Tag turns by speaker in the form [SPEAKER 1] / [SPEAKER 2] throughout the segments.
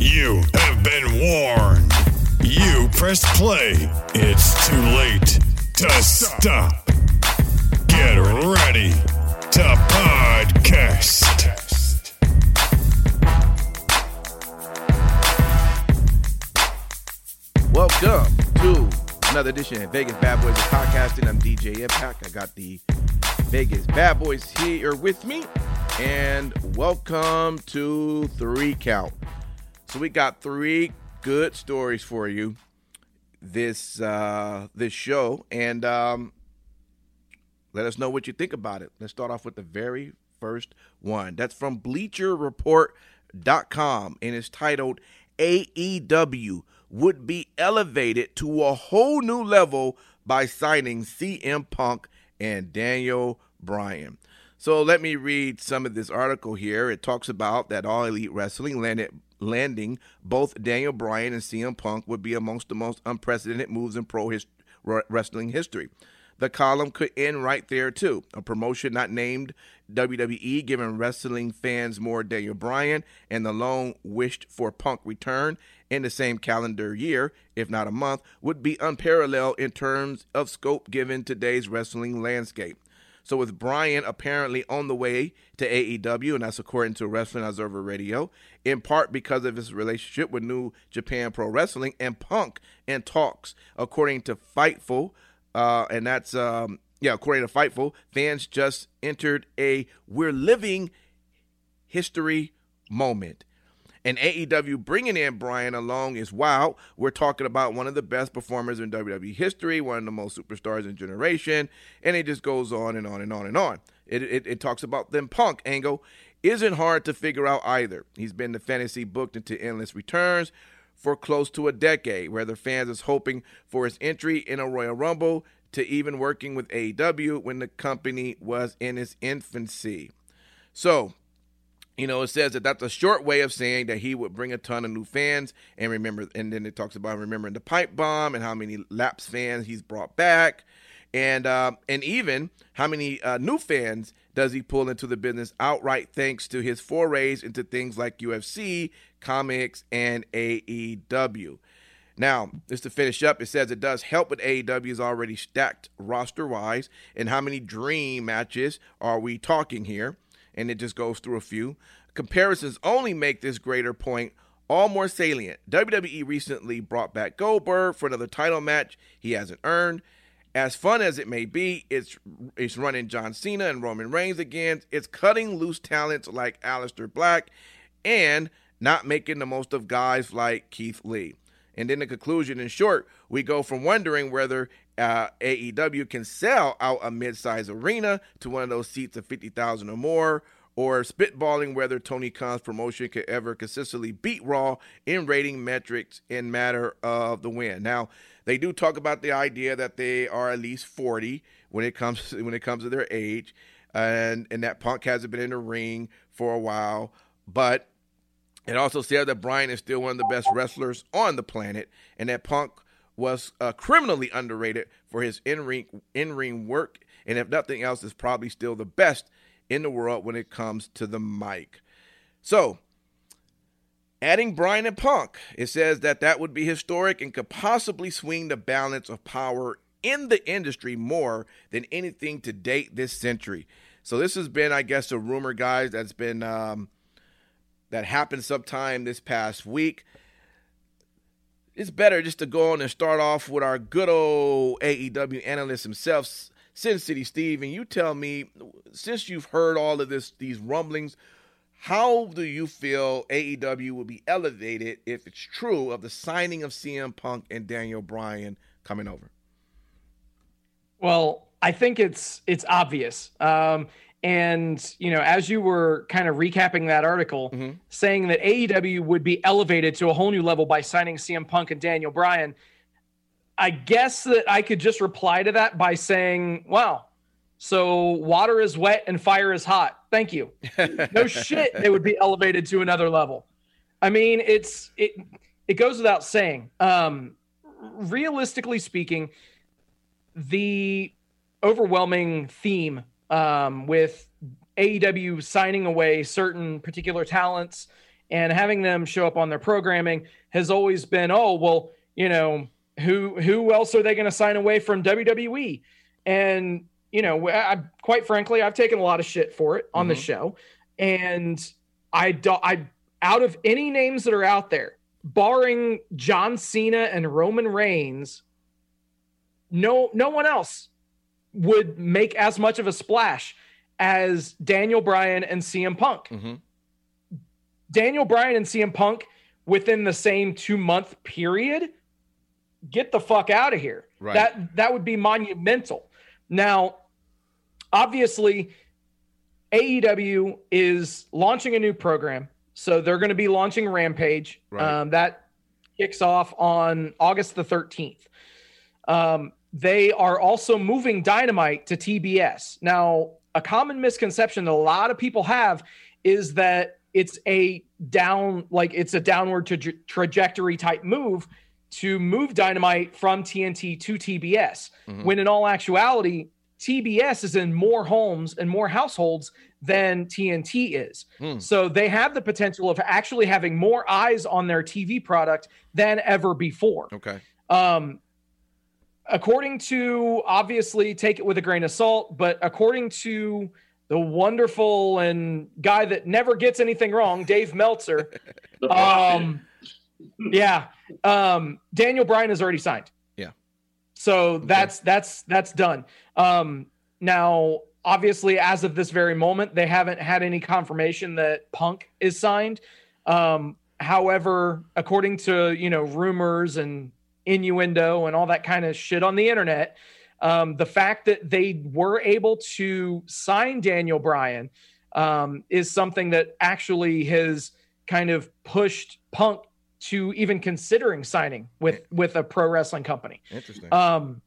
[SPEAKER 1] You have been warned. You pressed play. It's too late to stop. Get ready to podcast.
[SPEAKER 2] Welcome to another edition of Vegas Bad Boys of Podcasting. I'm DJ Impact. I got the Vegas Bad Boys here with me. And welcome to Three Count. So we got three good stories for you this uh this show. And um let us know what you think about it. Let's start off with the very first one. That's from BleacherReport.com and it's titled AEW would be elevated to a whole new level by signing CM Punk and Daniel Bryan. So let me read some of this article here. It talks about that All Elite Wrestling landed landing both Daniel Bryan and CM Punk would be amongst the most unprecedented moves in pro his, wrestling history. The column could end right there, too. A promotion not named WWE giving wrestling fans more Daniel Bryan and the long wished for Punk return in the same calendar year, if not a month, would be unparalleled in terms of scope given today's wrestling landscape. So, with Bryan apparently on the way to AEW, and that's according to Wrestling Observer Radio, in part because of his relationship with New Japan Pro Wrestling and Punk and talks, according to Fightful, uh, and that's um, yeah, according to Fightful, fans just entered a "We're living history" moment. And AEW bringing in Bryan along is wow. We're talking about one of the best performers in WWE history, one of the most superstars in generation, and it just goes on and on and on and on. It, it, it talks about them Punk angle isn't hard to figure out either. He's been the fantasy booked into endless returns for close to a decade, where the fans is hoping for his entry in a Royal Rumble to even working with AEW when the company was in its infancy. So you know, it says that that's a short way of saying that he would bring a ton of new fans and remember, and then it talks about remembering the pipe bomb and how many laps fans he's brought back, and uh, and even how many uh, new fans does he pull into the business outright thanks to his forays into things like UFC, comics, and AEW. Now, just to finish up, it says it does help with AEW's already stacked roster wise. And how many dream matches are we talking here? And it just goes through a few. Comparisons only make this greater point all more salient. WWE recently brought back Goldberg for another title match he hasn't earned. As fun as it may be, it's it's running John Cena and Roman Reigns again. It's cutting loose talents like Aleister Black and not making the most of guys like Keith Lee. And in the conclusion, in short, we go from wondering whether uh, AEW can sell out a mid-sized arena to one of those seats of 50,000 or more, or spitballing whether Tony Khan's promotion could ever consistently beat Raw in rating metrics in matter of the win. Now, they do talk about the idea that they are at least 40 when it comes when it comes to their age, and and that Punk hasn't been in the ring for a while, but it also said that Bryan is still one of the best wrestlers on the planet, and that Punk was uh, criminally underrated for his in-ring in-ring work, and if nothing else, is probably still the best in the world when it comes to the mic. So, adding Bryan and Punk, it says that that would be historic and could possibly swing the balance of power in the industry more than anything to date this century. So this has been, I guess, a rumor, guys, that's been um, that happened sometime this past week it's better just to go on and start off with our good old AEW analyst himself, Sin City Steve, and you tell me, since you've heard all of this, these rumblings, how do you feel AEW will be elevated if it's true of the signing of CM Punk and Daniel Bryan coming over?
[SPEAKER 3] Well, I think it's it's obvious. Um, And, you know, as you were kind of recapping that article, mm-hmm. saying that AEW would be elevated to a whole new level by signing CM Punk and Daniel Bryan, I guess that I could just reply to that by saying, wow, so water is wet and fire is hot. Thank you. No shit, they would be elevated to another level. I mean, it's it it goes without saying. Um, realistically speaking, the overwhelming theme um, with AEW signing away certain particular talents and having them show up on their programming has always been, oh well, you know, who who else are they going to sign away from WWE? And you know, I, quite frankly, I've taken a lot of shit for it on mm-hmm. the show, and I do, I out of any names that are out there, barring John Cena and Roman Reigns, no no one else would make as much of a splash as Daniel Bryan and CM Punk. Mm-hmm. Daniel Bryan and CM Punk within the same two month period, get the fuck out of here. Right. That that would be monumental. Now, obviously, AEW is launching a new program, so they're going to be launching Rampage. Right. Um, that kicks off on August the thirteenth. Um, they are also moving Dynamite to TBS. Now, a common misconception that a lot of people have is that it's a down, like it's a downward tra- trajectory type move to move Dynamite from TNT to TBS. Mm-hmm. When in all actuality, TBS is in more homes and more households than TNT is. Mm. So they have the potential of actually having more eyes on their TV product than ever before.
[SPEAKER 2] Okay.
[SPEAKER 3] Um, according to obviously take it with a grain of salt, but according to the wonderful and guy that never gets anything wrong, Dave Meltzer. um, yeah, um, Daniel Bryan has already signed.
[SPEAKER 2] Yeah,
[SPEAKER 3] so okay. that's that's that's done. Um, now, obviously, as of this very moment, they haven't had any confirmation that Punk is signed. Um, however, according to you know rumors and innuendo and all that kind of shit on the internet. Um, the fact that they were able to sign Daniel Bryan um, is something that actually has kind of pushed Punk to even considering signing with with a pro wrestling company.
[SPEAKER 2] Interesting.
[SPEAKER 3] Um,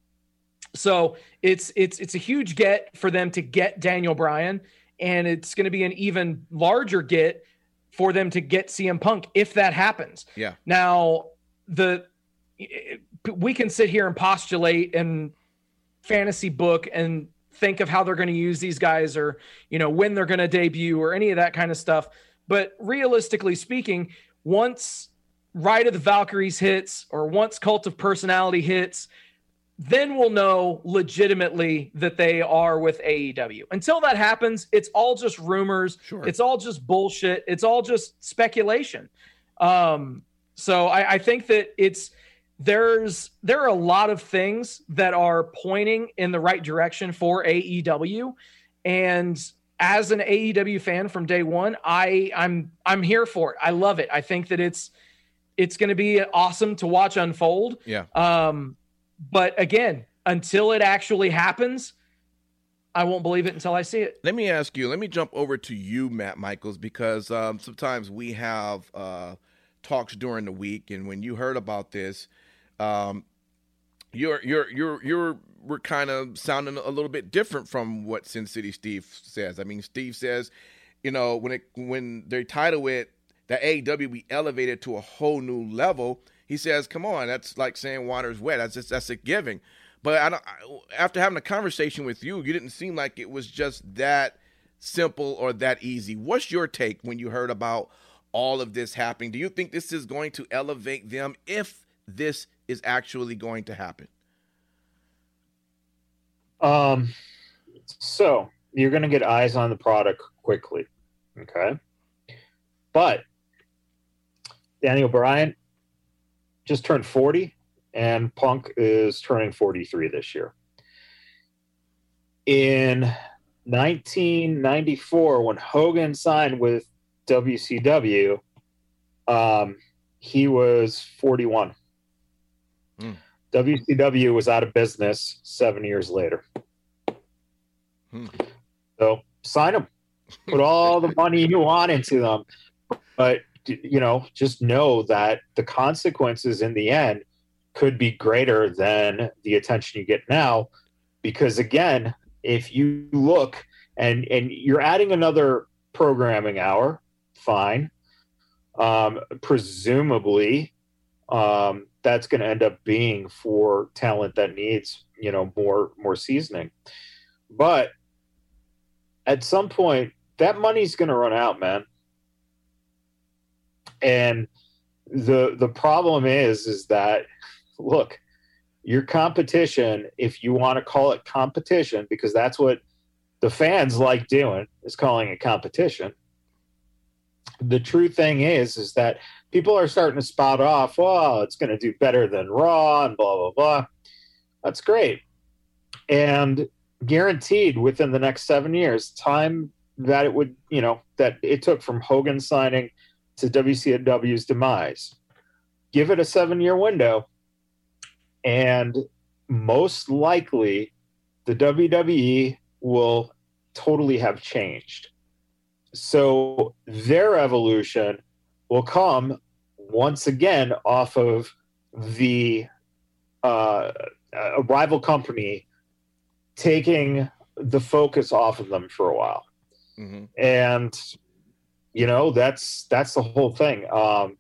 [SPEAKER 3] so it's it's it's a huge get for them to get Daniel Bryan, and it's going to be an even larger get for them to get CM Punk if that happens.
[SPEAKER 2] Yeah.
[SPEAKER 3] Now the we can sit here and postulate and fantasy book and think of how they're going to use these guys or you know when they're going to debut or any of that kind of stuff but realistically speaking once ride of the valkyries hits or once cult of personality hits then we'll know legitimately that they are with AEW. Until that happens, it's all just rumors.
[SPEAKER 2] Sure.
[SPEAKER 3] It's all just bullshit. It's all just speculation. Um, so I, I think that it's there's there are a lot of things that are pointing in the right direction for AEW and as an AEW fan from day 1 I I'm I'm here for it. I love it. I think that it's it's going to be awesome to watch unfold.
[SPEAKER 2] Yeah.
[SPEAKER 3] Um but again, until it actually happens, I won't believe it until I see it.
[SPEAKER 2] Let me ask you, let me jump over to you Matt Michaels because um sometimes we have uh talks during the week and when you heard about this um, you're you're you're you're we're kind of sounding a little bit different from what Sin City Steve says. I mean, Steve says, you know, when it when they title it the AEW be elevated to a whole new level, he says, "Come on, that's like saying water's wet. That's just that's a giving." But I don't. After having a conversation with you, you didn't seem like it was just that simple or that easy. What's your take when you heard about all of this happening? Do you think this is going to elevate them if this is actually going to happen?
[SPEAKER 4] Um, so you're going to get eyes on the product quickly. Okay. But Daniel Bryan just turned 40, and Punk is turning 43 this year. In 1994, when Hogan signed with WCW, um, he was 41. Mm. WCW was out of business seven years later. Mm. So sign them, put all the money you want into them, but you know, just know that the consequences in the end could be greater than the attention you get now, because again, if you look and and you're adding another programming hour, fine. Um, presumably, um, that's going to end up being for talent that needs you know more more seasoning. But at some point that money's going to run out man. And the the problem is is that look your competition if you want to call it competition because that's what the fans like doing is calling it competition the true thing is is that people are starting to spot off oh it's going to do better than raw and blah blah blah. That's great. And guaranteed within the next seven years time that it would you know that it took from hogan signing to wcw's demise. Give it a seven year window and most likely the wwe will totally have changed so their evolution will come once again off of the uh, a rival company taking the focus off of them for a while, mm-hmm. and you know that's that's the whole thing. Um,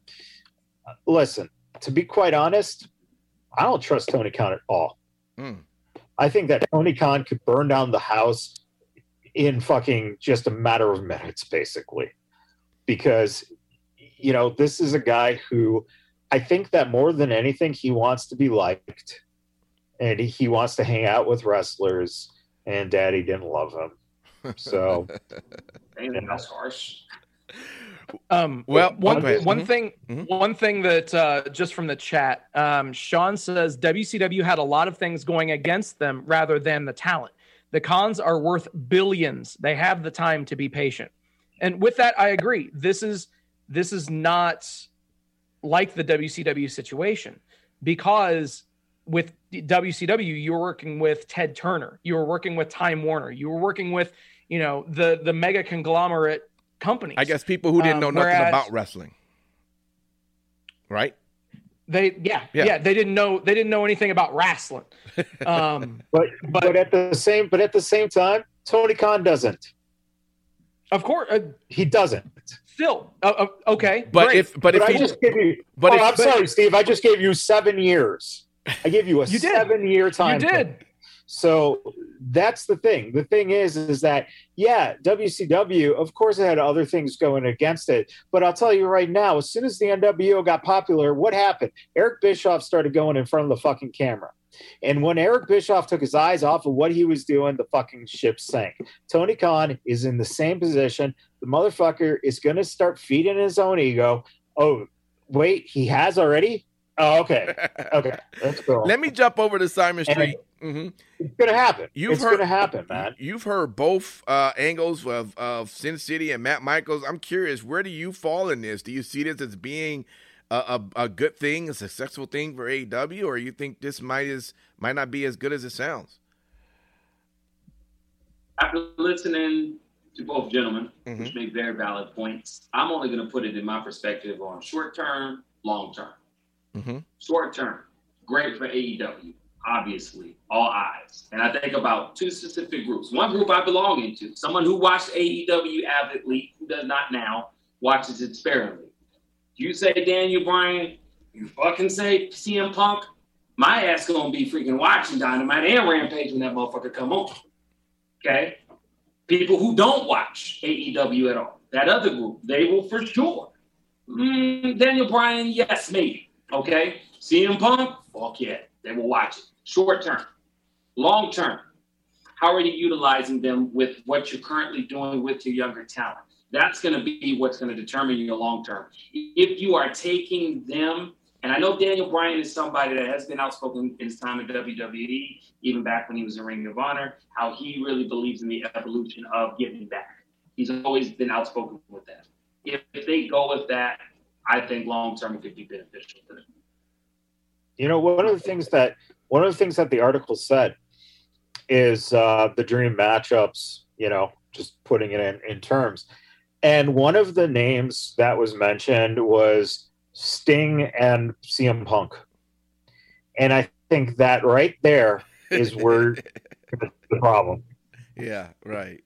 [SPEAKER 4] listen, to be quite honest, I don't trust Tony Khan at all. Mm. I think that Tony Khan could burn down the house in fucking just a matter of minutes, basically, because you know this is a guy who I think that more than anything he wants to be liked, and he, he wants to hang out with wrestlers. And Daddy didn't love him, so
[SPEAKER 5] that's harsh.
[SPEAKER 3] Um, well, one one mm-hmm. thing, mm-hmm. one thing that uh, just from the chat, um, Sean says WCW had a lot of things going against them rather than the talent. The Khans are worth billions. They have the time to be patient. And with that, I agree. This is this is not like the WCW situation because with WCW, you were working with Ted Turner, you were working with Time Warner, you were working with, you know, the the mega conglomerate companies.
[SPEAKER 2] I guess people who didn't know um, nothing about wrestling, right?
[SPEAKER 3] They yeah, yeah, yeah they didn't know they didn't know anything about wrestling.
[SPEAKER 4] Um, but, but but at the same but at the same time, Tony Khan doesn't.
[SPEAKER 3] Of course, uh,
[SPEAKER 4] he doesn't.
[SPEAKER 3] Still, uh, uh, okay.
[SPEAKER 2] But great. if but,
[SPEAKER 4] but
[SPEAKER 2] if
[SPEAKER 4] I
[SPEAKER 2] he,
[SPEAKER 4] just give you, but oh, if, I'm but, sorry, Steve. I just gave you seven years. I gave you a you seven year time.
[SPEAKER 3] You did.
[SPEAKER 4] So that's the thing. The thing is, is that yeah, WCW, of course, it had other things going against it. But I'll tell you right now, as soon as the NWO got popular, what happened? Eric Bischoff started going in front of the fucking camera. And when Eric Bischoff took his eyes off of what he was doing, the fucking ship sank. Tony Khan is in the same position. The motherfucker is going to start feeding his own ego. Oh, wait, he has already? Oh, okay. Okay. Let's go.
[SPEAKER 2] Let me jump over to Simon Street.
[SPEAKER 4] Mm-hmm. It's gonna happen. You've it's heard, gonna happen, man.
[SPEAKER 2] You've heard both uh, angles of, of Sin City and Matt Michaels. I'm curious, where do you fall in this? Do you see this as being a, a, a good thing, a successful thing for AEW, or you think this might is might not be as good as it sounds?
[SPEAKER 5] After listening to both gentlemen, mm-hmm. which make very valid points, I'm only going to put it in my perspective on short term, long term. Mm-hmm. Short term, great for AEW obviously, all eyes. And I think about two specific groups. One group I belong into, someone who watched AEW avidly, who does not now, watches it sparingly. You say Daniel Bryan, you fucking say CM Punk, my ass gonna be freaking watching Dynamite and Rampage when that motherfucker come on. Okay? People who don't watch AEW at all, that other group, they will for sure. Mm, Daniel Bryan, yes, maybe. Okay? CM Punk, fuck yeah, they will watch it short term, long term. How are you utilizing them with what you're currently doing with your younger talent? That's going to be what's going to determine your long term. If you are taking them, and I know Daniel Bryan is somebody that has been outspoken in his time at WWE, even back when he was in Ring of Honor, how he really believes in the evolution of giving back. He's always been outspoken with that. If, if they go with that, I think long term it could be beneficial to them.
[SPEAKER 4] You know, one of the things that one of the things that the article said is uh, the dream matchups. You know, just putting it in, in terms. And one of the names that was mentioned was Sting and CM Punk. And I think that right there is where the problem.
[SPEAKER 2] Yeah, right.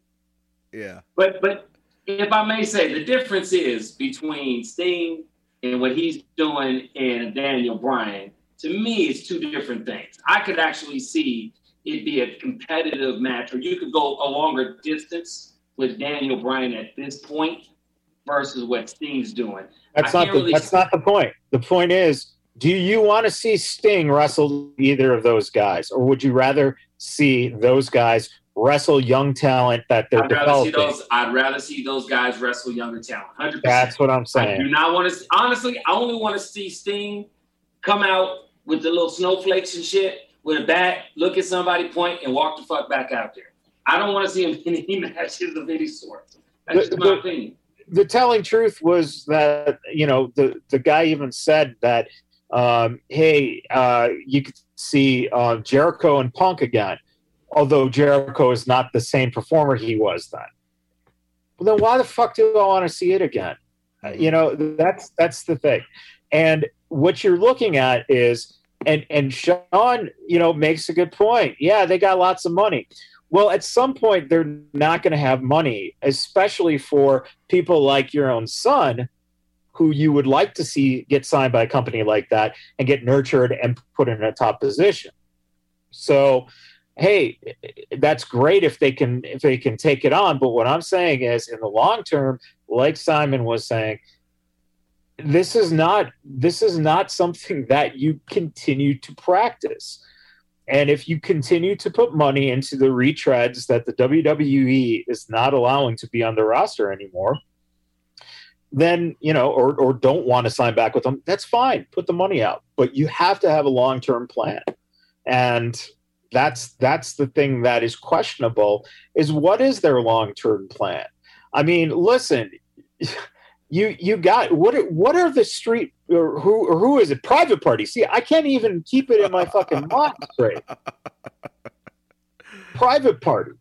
[SPEAKER 2] Yeah.
[SPEAKER 5] But but if I may say, the difference is between Sting and what he's doing and Daniel Bryan. To me, it's two different things. I could actually see it be a competitive match, or you could go a longer distance with Daniel Bryan at this point versus what Sting's doing.
[SPEAKER 4] That's not the, really that's not the point. The point is, do you want to see Sting wrestle either of those guys, or would you rather see those guys wrestle young talent that they're
[SPEAKER 5] I'd
[SPEAKER 4] developing?
[SPEAKER 5] Those, I'd rather see those guys wrestle younger talent. 100%.
[SPEAKER 4] That's what I'm saying.
[SPEAKER 5] I do not want to. Honestly, I only want to see Sting come out with the little snowflakes and shit with a bat, look at somebody, point, and walk the fuck back out there. I don't want to see him in any matches of any sort. That's the, just my the, opinion.
[SPEAKER 4] The telling truth was that you know the the guy even said that um, hey, uh, you could see uh, Jericho and Punk again, although Jericho is not the same performer he was then. Well, then why the fuck do I want to see it again? You know, that's that's the thing. And what you're looking at is, and and Sean, you know, makes a good point. Yeah, they got lots of money. Well, at some point, they're not going to have money, especially for people like your own son, who you would like to see get signed by a company like that and get nurtured and put in a top position. So, hey, that's great if they can if they can take it on. But what I'm saying is, in the long term, like Simon was saying, this is not this is not something that you continue to practice. And if you continue to put money into the retreads that the WWE is not allowing to be on the roster anymore, then you know, or or don't want to sign back with them, that's fine. Put the money out, but you have to have a long term plan, and that's that's the thing that is questionable. Is what is their long term plan? I mean, listen, you you got what? Are, what are the street or who or who is it? Private party. See, I can't even keep it in my fucking mind straight. Private party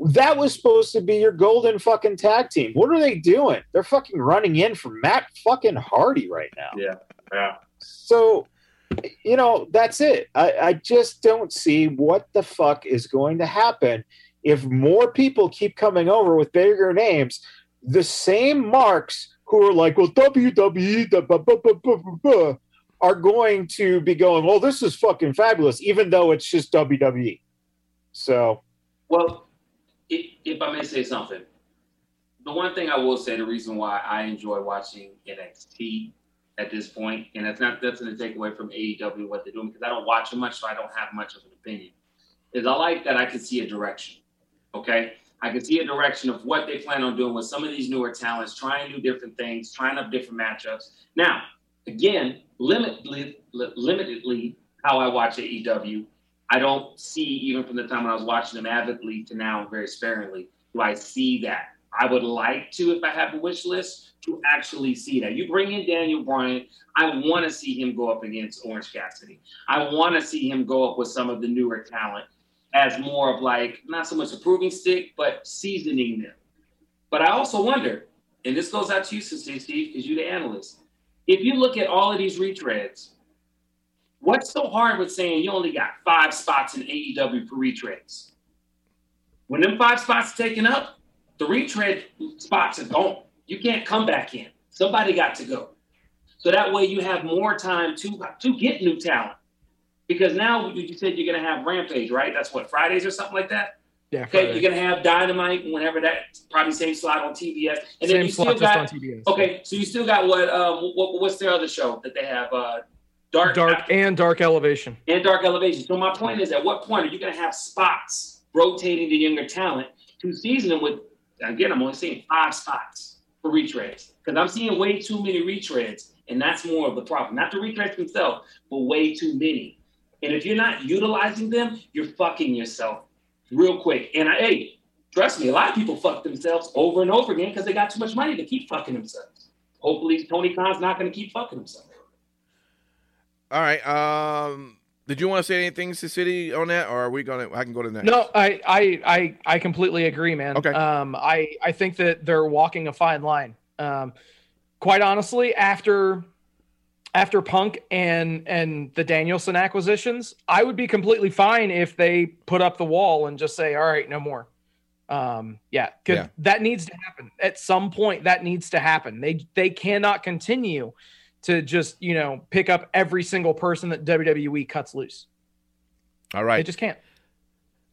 [SPEAKER 4] that was supposed to be your golden fucking tag team. What are they doing? They're fucking running in for Matt fucking Hardy right now.
[SPEAKER 5] Yeah. Yeah.
[SPEAKER 4] So, you know, that's it. I, I just don't see what the fuck is going to happen if more people keep coming over with bigger names. The same marks who are like, well, WWE are going to be going, well, this is fucking fabulous, even though it's just WWE. So,
[SPEAKER 5] well, if I may say something, the one thing I will say, the reason why I enjoy watching NXT at this point, and that's not that's going to take away from AEW what they're doing because I don't watch them much, so I don't have much of an opinion. Is I like that I can see a direction. Okay, I can see a direction of what they plan on doing with some of these newer talents, trying new different things, trying up different matchups. Now, again, limitedly, limitedly how I watch AEW I don't see, even from the time when I was watching them avidly to now very sparingly, do I see that. I would like to, if I have a wish list, to actually see that. You bring in Daniel Bryan, I want to see him go up against Orange Cassidy. I want to see him go up with some of the newer talent as more of like, not so much a proving stick, but seasoning them. But I also wonder, and this goes out to you, since Steve, because you're the analyst. If you look at all of these retreads, What's so hard with saying you only got five spots in AEW for retreads? When them five spots are taken up, the retread spots are gone. You can't come back in. Somebody got to go. So that way you have more time to to get new talent. Because now you said you're gonna have Rampage, right? That's what Fridays or something like that.
[SPEAKER 3] Yeah.
[SPEAKER 5] Okay, you're gonna have Dynamite whenever that probably same slot on TBS, and same then you still got okay. So you still got what? Um, what what's their other show that they have? Uh,
[SPEAKER 3] dark, dark and dark elevation
[SPEAKER 5] and dark elevation. So my point is, at what point are you going to have spots rotating the younger talent to season them with? Again, I'm only saying five spots for retreads because I'm seeing way too many retreads, and that's more of the problem. Not the retreads themselves, but way too many. And if you're not utilizing them, you're fucking yourself real quick. And I, hey, trust me, a lot of people fuck themselves over and over again because they got too much money to keep fucking themselves. Hopefully, Tony Khan's not going to keep fucking himself.
[SPEAKER 2] All right. Um, Did you want to say anything, to City, on that, or are we gonna? I can go to the next.
[SPEAKER 3] No, I, I, I, I completely agree, man.
[SPEAKER 2] Okay.
[SPEAKER 3] Um, I, I think that they're walking a fine line. Um, quite honestly, after, after Punk and and the Danielson acquisitions, I would be completely fine if they put up the wall and just say, "All right, no more." Um, yeah, because
[SPEAKER 2] Yeah.
[SPEAKER 3] that needs to happen at some point. That needs to happen. They they cannot continue to just you know pick up every single person that WWE cuts loose.
[SPEAKER 2] All right, They
[SPEAKER 3] just can't.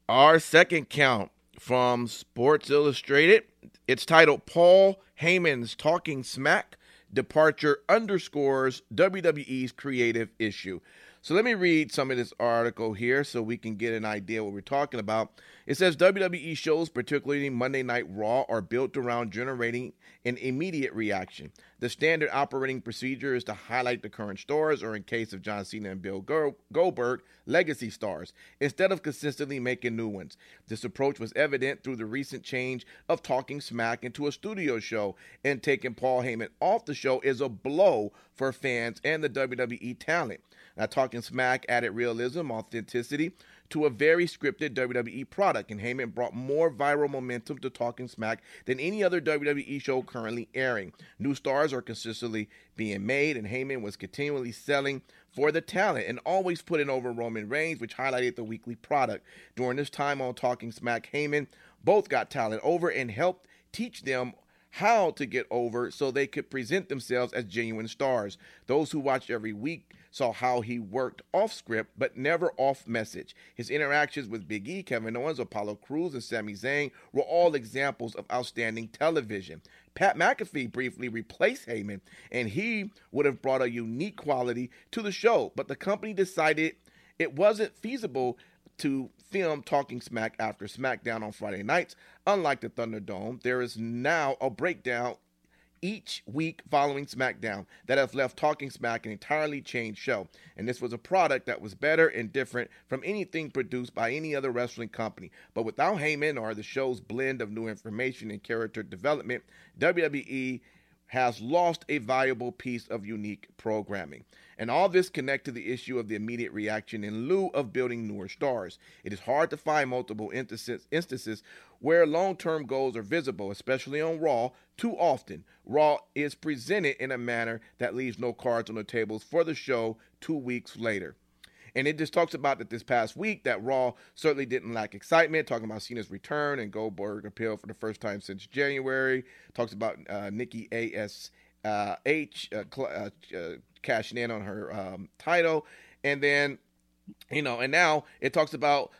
[SPEAKER 2] Our second count from Sports Illustrated. It's titled Paul Heyman's Talking Smack Departure Underscores WWE's Creative Issue. So let me read some of this article here so we can get an idea what we're talking about. It says WWE shows, particularly Monday Night Raw, are built around generating an immediate reaction. The standard operating procedure is to highlight the current stars, or in case of John Cena and Bill Goldberg, legacy stars, instead of consistently making new ones. This approach was evident through the recent change of Talking Smack into a studio show, and taking Paul Heyman off the show is a blow for fans and the WWE talent. Now, Talking Smack added realism, authenticity to a very scripted WWE product, and Heyman brought more viral momentum to Talking Smack than any other WWE show currently airing. New stars are consistently being made, and Heyman was continually selling for the talent and always putting over Roman Reigns, which highlighted the weekly product. During this time on Talking Smack, Heyman both got talent over and helped teach them how to get over so they could present themselves as genuine stars. Those who watched every week saw how he worked off script but never off message. His interactions with Big E, Kevin Owens, Apollo Crews, and Sami Zayn were all examples of outstanding television. Pat McAfee briefly replaced Heyman, and he would have brought a unique quality to the show, but the company decided it wasn't feasible to film Talking Smack after SmackDown on Friday nights. Unlike the Thunderdome, there is now a breakdown each week following SmackDown that has left Talking Smack an entirely changed show. And this was a product that was better and different from anything produced by any other wrestling company. But without Heyman or the show's blend of new information and character development, WWE has lost a valuable piece of unique programming. And all this connect to the issue of the immediate reaction in lieu of building newer stars. It is hard to find multiple instances, where long-term goals are visible, especially on Raw. Too often, Raw is presented in a manner that leaves no cards on the tables for the show two weeks later. And it just talks about that this past week that Raw certainly didn't lack excitement, talking about Cena's return and Goldberg appeal for the first time since January. Talks about uh, Nikki A.S. Uh, H uh, cl- uh, uh, cashing in on her um, title. And then, you know, and now it talks about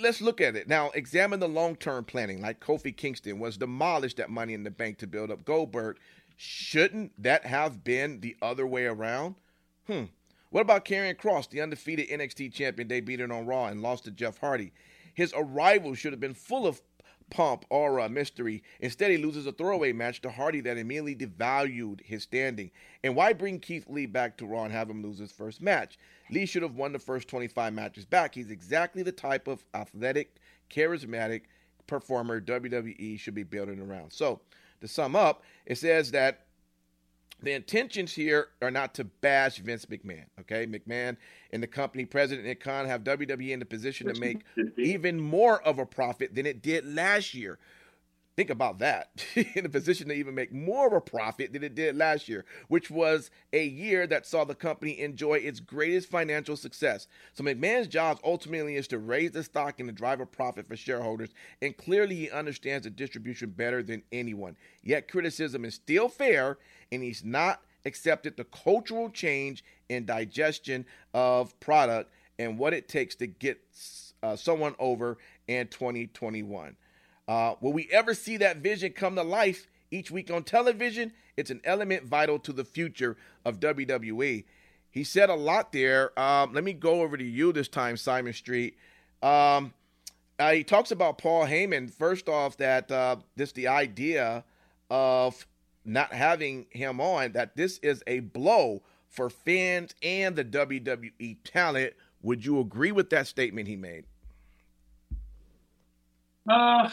[SPEAKER 2] let's look at it now. Examine the long term planning, like Kofi Kingston was demolished that Money in the Bank to build up Goldberg. Shouldn't that have been the other way around? Hmm. What about Karrion Kross, the undefeated NXT champion, debuted on Raw and lost to Jeff Hardy? His arrival should have been full of pomp, aura, mystery. Instead, he loses a throwaway match to Hardy that immediately devalued his standing. And why bring Keith Lee back to Raw and have him lose his first match? Lee should have won the first 25 matches back. He's exactly the type of athletic, charismatic performer WWE should be building around. So, to sum up, it says that the intentions here are not to bash Vince McMahon. Okay, McMahon and the company president and Khan have WWE in the position to make even more of a profit than it did last year. Think about that. in a position to even make more of a profit than it did last year, which was a year that saw the company enjoy its greatest financial success. So McMahon's job ultimately is to raise the stock and to drive a profit for shareholders, and clearly he understands the distribution better than anyone. Yet criticism is still fair, and he's not accepted the cultural change and digestion of product and what it takes to get uh, someone over in 2021. Uh, will we ever see that vision come to life each week on television? It's an element vital to the future of WWE. He said a lot there. Um, let me go over to you this time, Simon Street. Um, uh, he talks about Paul Heyman. First off, that uh, this the idea of not having him on. That this is a blow for fans and the WWE talent. Would you agree with that statement he made?
[SPEAKER 5] Uh,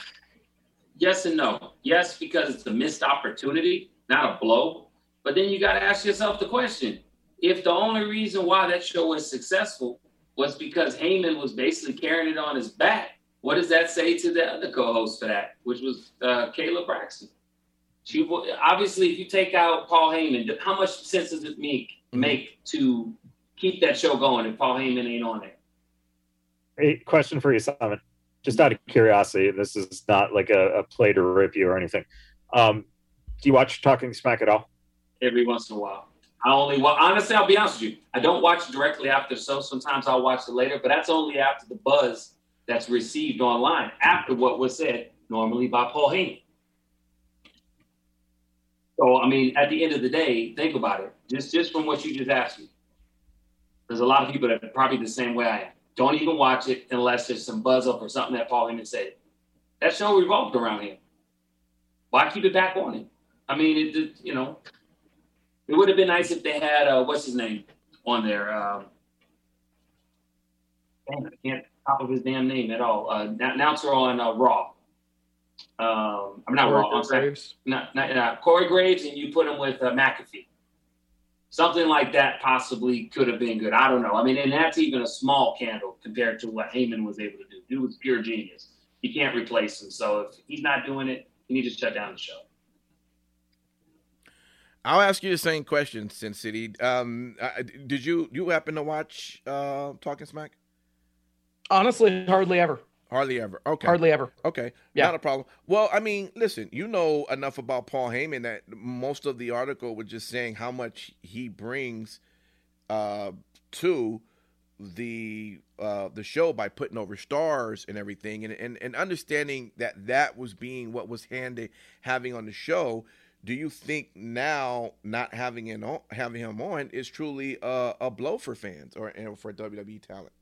[SPEAKER 5] yes and no. Yes, because it's a missed opportunity, not a blow. But then you got to ask yourself the question: if the only reason why that show was successful was because Heyman was basically carrying it on his back. What does that say to the other co-host for that, which was uh, Kayla Braxton? Obviously, if you take out Paul Heyman, how much sense does it make mm-hmm. make to keep that show going if Paul Heyman ain't on it?
[SPEAKER 4] Hey, question for you, Simon. Just out of curiosity, this is not like a, a play to rip you or anything. Um, do you watch Talking Smack at all?
[SPEAKER 5] Every once in a while. I only well, honestly, I'll be honest with you. I don't watch it directly after the show. Sometimes I'll watch it later, but that's only after the buzz that's received online after what was said, normally by Paul Heyman. So, I mean, at the end of the day, think about it. Just just from what you just asked me, there's a lot of people that are probably the same way I am. Don't even watch it unless there's some buzz up or something that Paul Heyman said. That show revolved around him. Why keep it back on him? I mean, it, just, you know, it would have been nice if they had uh, what's his name on there. Um, I can't top of his damn name at all. Uh, announcer on uh, Raw. Um, I'm not wrong. Corey Raw. I'm Graves. Not, not, not, Corey Graves, and you put him with uh, McAfee. Something like that possibly could have been good. I don't know. I mean, and that's even a small candle compared to what Heyman was able to do. He was pure genius. You can't replace him. So if he's not doing it, you need to shut down the show.
[SPEAKER 2] I'll ask you the same question, Sin City. Um, did you you happen to watch uh, Talking Smack?
[SPEAKER 3] Honestly, hardly ever.
[SPEAKER 2] Hardly ever. Okay.
[SPEAKER 3] Hardly ever.
[SPEAKER 2] Okay. Yeah. Not a problem. Well, I mean, listen, you know enough about Paul Heyman that most of the article was just saying how much he brings uh, to the uh, the show by putting over stars and everything, and, and and understanding that that was being what was handy having on the show do you think now not having him on, having him on is truly a, a blow for fans or for WWE talent?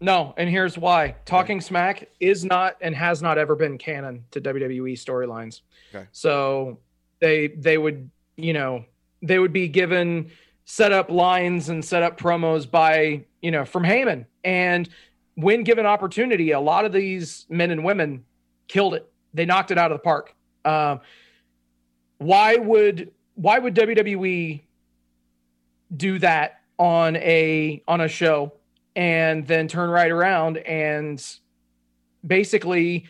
[SPEAKER 3] No, and here's why. Talking okay. Smack is not and has not ever been canon to WWE storylines. Okay. So they they would, you know, they would be given set up lines and set up promos by, you know, from Heyman. And when given opportunity, a lot of these men and women killed it. They knocked it out of the park. Um, why would why would WWE do that on a on a show and then turn right around and basically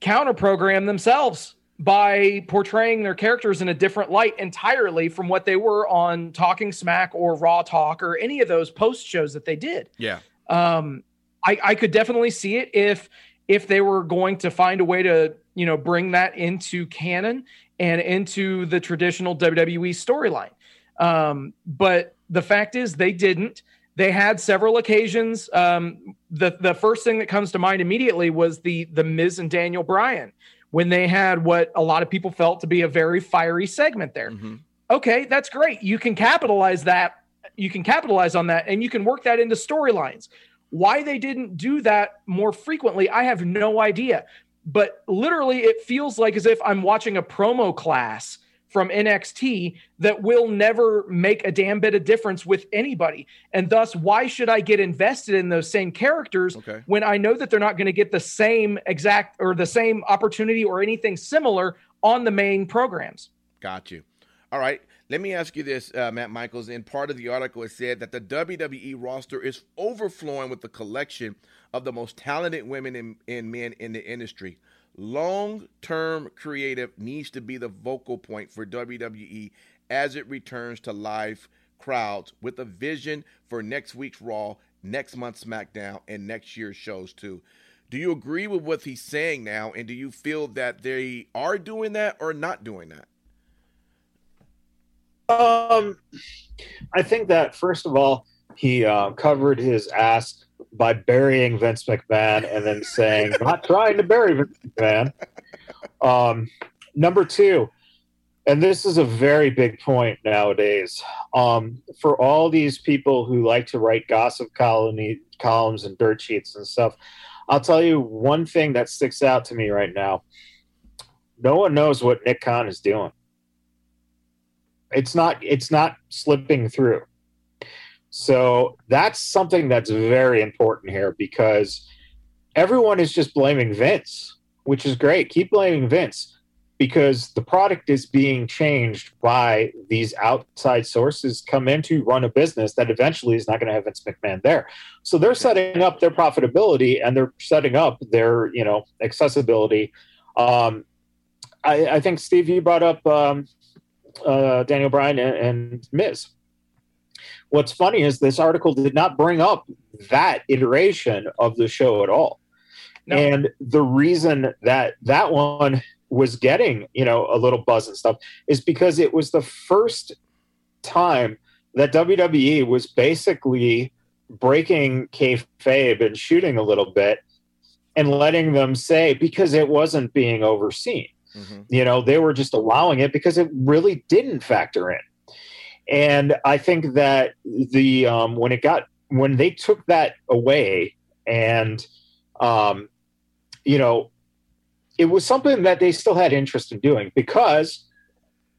[SPEAKER 3] counter program themselves by portraying their characters in a different light entirely from what they were on Talking Smack or Raw Talk or any of those post shows that they did.
[SPEAKER 2] Yeah.
[SPEAKER 3] Um, I, I could definitely see it if if they were going to find a way to you know bring that into canon and into the traditional WWE storyline. Um, but the fact is, they didn't. They had several occasions. Um, the the first thing that comes to mind immediately was the the Miz and Daniel Bryan when they had what a lot of people felt to be a very fiery segment there. Mm-hmm. Okay, that's great. You can capitalize that. You can capitalize on that, and you can work that into storylines. Why they didn't do that more frequently, I have no idea but literally it feels like as if I'm watching a promo class from NXT that will never make a damn bit of difference with anybody. And thus, why should I get invested in those same characters okay. when I know that they're not going to get the same exact or the same opportunity or anything similar on the main programs?
[SPEAKER 2] Got you. All right. Let me ask you this, uh, Matt Michaels. In part of the article, it said that the WWE roster is overflowing with the collection of the most talented women and, and men in the industry. Long term creative needs to be the vocal point for WWE as it returns to live crowds with a vision for next week's Raw, next month's SmackDown, and next year's shows, too. Do you agree with what he's saying now? And do you feel that they are doing that or not doing that?
[SPEAKER 4] Um, I think that first of all, he uh, covered his ass by burying Vince McMahon and then saying, "Not trying to bury Vince McMahon." Um, number two, and this is a very big point nowadays. Um, for all these people who like to write gossip colony, columns and dirt sheets and stuff, I'll tell you one thing that sticks out to me right now. No one knows what Nick Khan is doing it's not it's not slipping through so that's something that's very important here because everyone is just blaming vince which is great keep blaming vince because the product is being changed by these outside sources come in to run a business that eventually is not going to have Vince McMahon there. So they're setting up their profitability and they're setting up their you know accessibility. Um, I, I, think Steve, you brought up um, uh, Daniel Bryan and, and Miz. What's funny is this article did not bring up that iteration of the show at all. No. And the reason that that one was getting, you know, a little buzz and stuff is because it was the first time that WWE was basically breaking kayfabe and shooting a little bit and letting them say because it wasn't being overseen. Mm-hmm. You know, they were just allowing it because it really didn't factor in. And I think that the um, when it got when they took that away and um, you know it was something that they still had interest in doing because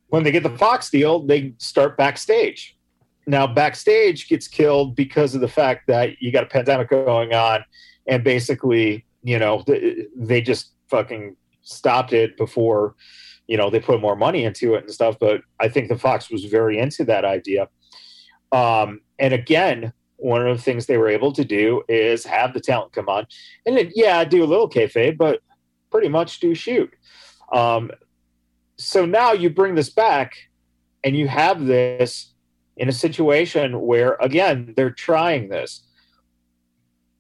[SPEAKER 4] when they get the Fox deal, they start backstage. Now, backstage gets killed because of the fact that you got a pandemic going on, and basically, you know, they just fucking stopped it before, you know, they put more money into it and stuff. But I think the Fox was very into that idea. Um, and again, one of the things they were able to do is have the talent come on, and then, yeah, do a little kayfabe, but pretty much do shoot. Um, so now you bring this back and you have this in a situation where, again, they're trying this.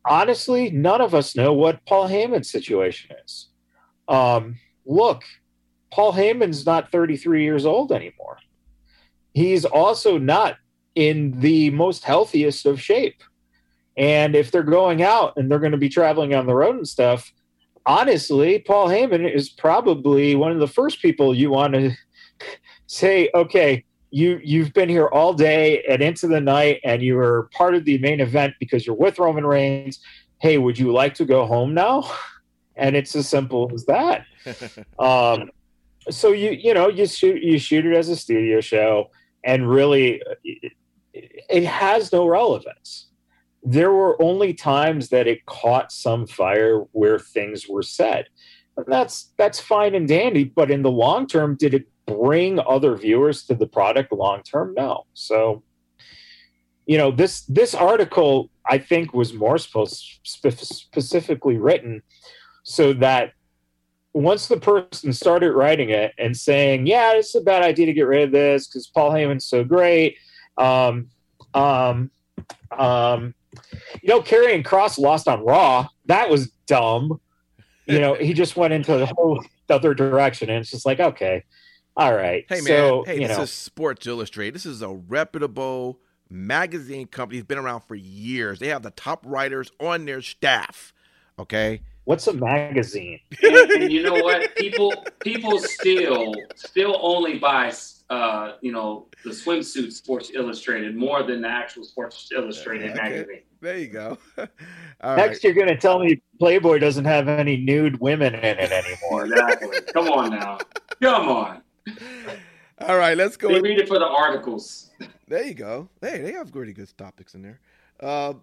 [SPEAKER 4] Honestly, none of us know what Paul Heyman's situation is. Um, look, Paul Heyman's not 33 years old anymore. He's also not in the most healthiest of shape. And if they're going out and they're going to be traveling on the road and stuff, honestly, Paul Heyman is probably one of the first people you want to say, okay, you you've been here all day and into the night, and you were part of the main event because you're with Roman Reigns. Hey, would you like to go home now? And it's as simple as that. um, so you you know you shoot you shoot it as a studio show, and really, it, has no relevance there were only times that it caught some fire where things were said. And that's that's fine and dandy, but in the long term, did it bring other viewers to the product long term? No. So, you know, this this article I think was more spe- specifically written so that once the person started writing it and saying, "Yeah, it's a bad idea to get rid of this because Paul Heyman's so great," um, um, um, you know, Karrion Kross lost on Raw. That was dumb. You know, he just went into the whole other direction, and it's just like, okay, all right.
[SPEAKER 2] Hey man, so, hey, this know. is Sports Illustrated. This is a reputable magazine company. It's been around for years. They have the top writers on their staff. Okay.
[SPEAKER 4] What's a magazine?
[SPEAKER 5] And, and you know what? People people still still only buy uh, you know, the swimsuit Sports Illustrated more than the actual Sports Illustrated okay. magazine.
[SPEAKER 2] There you go.
[SPEAKER 4] Next, right. you're going to tell me Playboy doesn't have any nude women in it anymore.
[SPEAKER 5] exactly. Come on now. Come on.
[SPEAKER 2] All right, let's go.
[SPEAKER 5] They read it for the articles.
[SPEAKER 2] There you go. Hey, they have pretty good topics in there. Uh,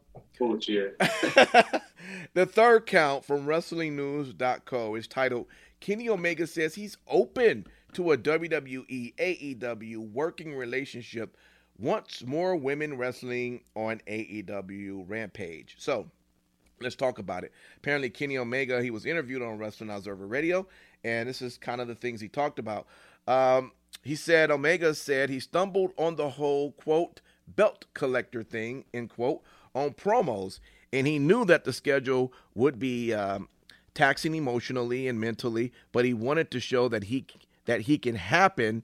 [SPEAKER 2] the third count from WrestlingNews.co is titled Kenny Omega says he's open to a WWE AEW working relationship once more women wrestling on AEW Rampage. So let's talk about it. Apparently, Kenny Omega, he was interviewed on Wrestling Observer Radio, and this is kind of the things he talked about. Um, he said Omega said he stumbled on the whole quote belt collector thing end quote on promos, and he knew that the schedule would be um, taxing emotionally and mentally, but he wanted to show that he that he can happen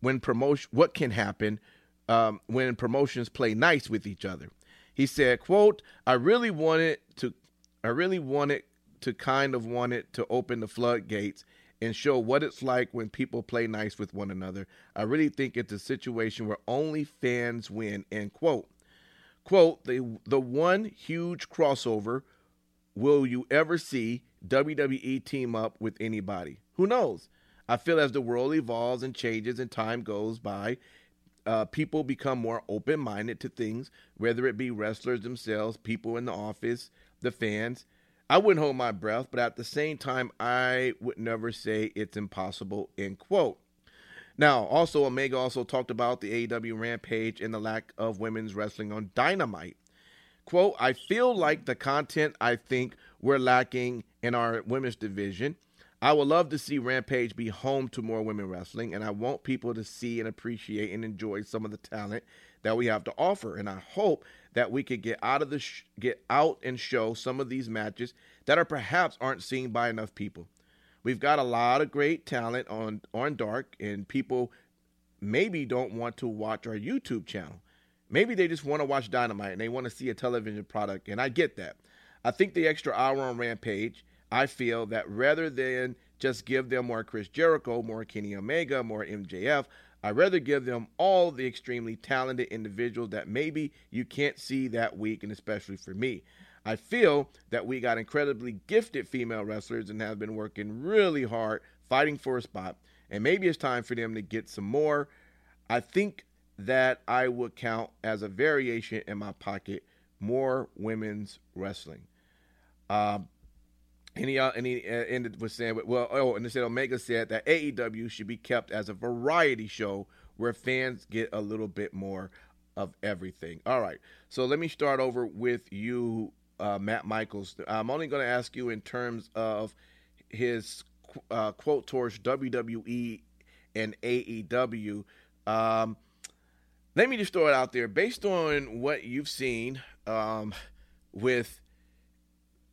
[SPEAKER 2] when promotion what can happen um, when promotions play nice with each other. He said, "quote I really wanted to, I really wanted to kind of wanted to open the floodgates and show what it's like when people play nice with one another. I really think it's a situation where only fans win." End quote. Quote the the one huge crossover will you ever see WWE team up with anybody? Who knows? I feel as the world evolves and changes and time goes by, uh, people become more open minded to things, whether it be wrestlers themselves, people in the office, the fans. I wouldn't hold my breath, but at the same time, I would never say it's impossible, end quote. Now, also, Omega also talked about the AEW Rampage and the lack of women's wrestling on Dynamite. Quote, I feel like the content I think we're lacking in our women's division. I would love to see Rampage be home to more women wrestling, and I want people to see and appreciate and enjoy some of the talent that we have to offer. And I hope that we could get out of the sh- get out and show some of these matches that are perhaps aren't seen by enough people. We've got a lot of great talent on on Dark, and people maybe don't want to watch our YouTube channel. Maybe they just want to watch Dynamite and they want to see a television product, and I get that. I think the extra hour on Rampage, I feel that rather than just give them more Chris Jericho, more Kenny Omega, more MJF, I'd rather give them all the extremely talented individuals that maybe you can't see that week, and especially for me. I feel that we got incredibly gifted female wrestlers and have been working really hard fighting for a spot. And maybe it's time for them to get some more. I think that I would count as a variation in my pocket more women's wrestling. Um, and he, uh, and he uh, ended with saying, well, oh, and they said Omega said that AEW should be kept as a variety show where fans get a little bit more of everything. All right. So let me start over with you, uh, Matt Michaels. I'm only going to ask you in terms of his uh, quote towards WWE and AEW. Um, let me just throw it out there. Based on what you've seen um, with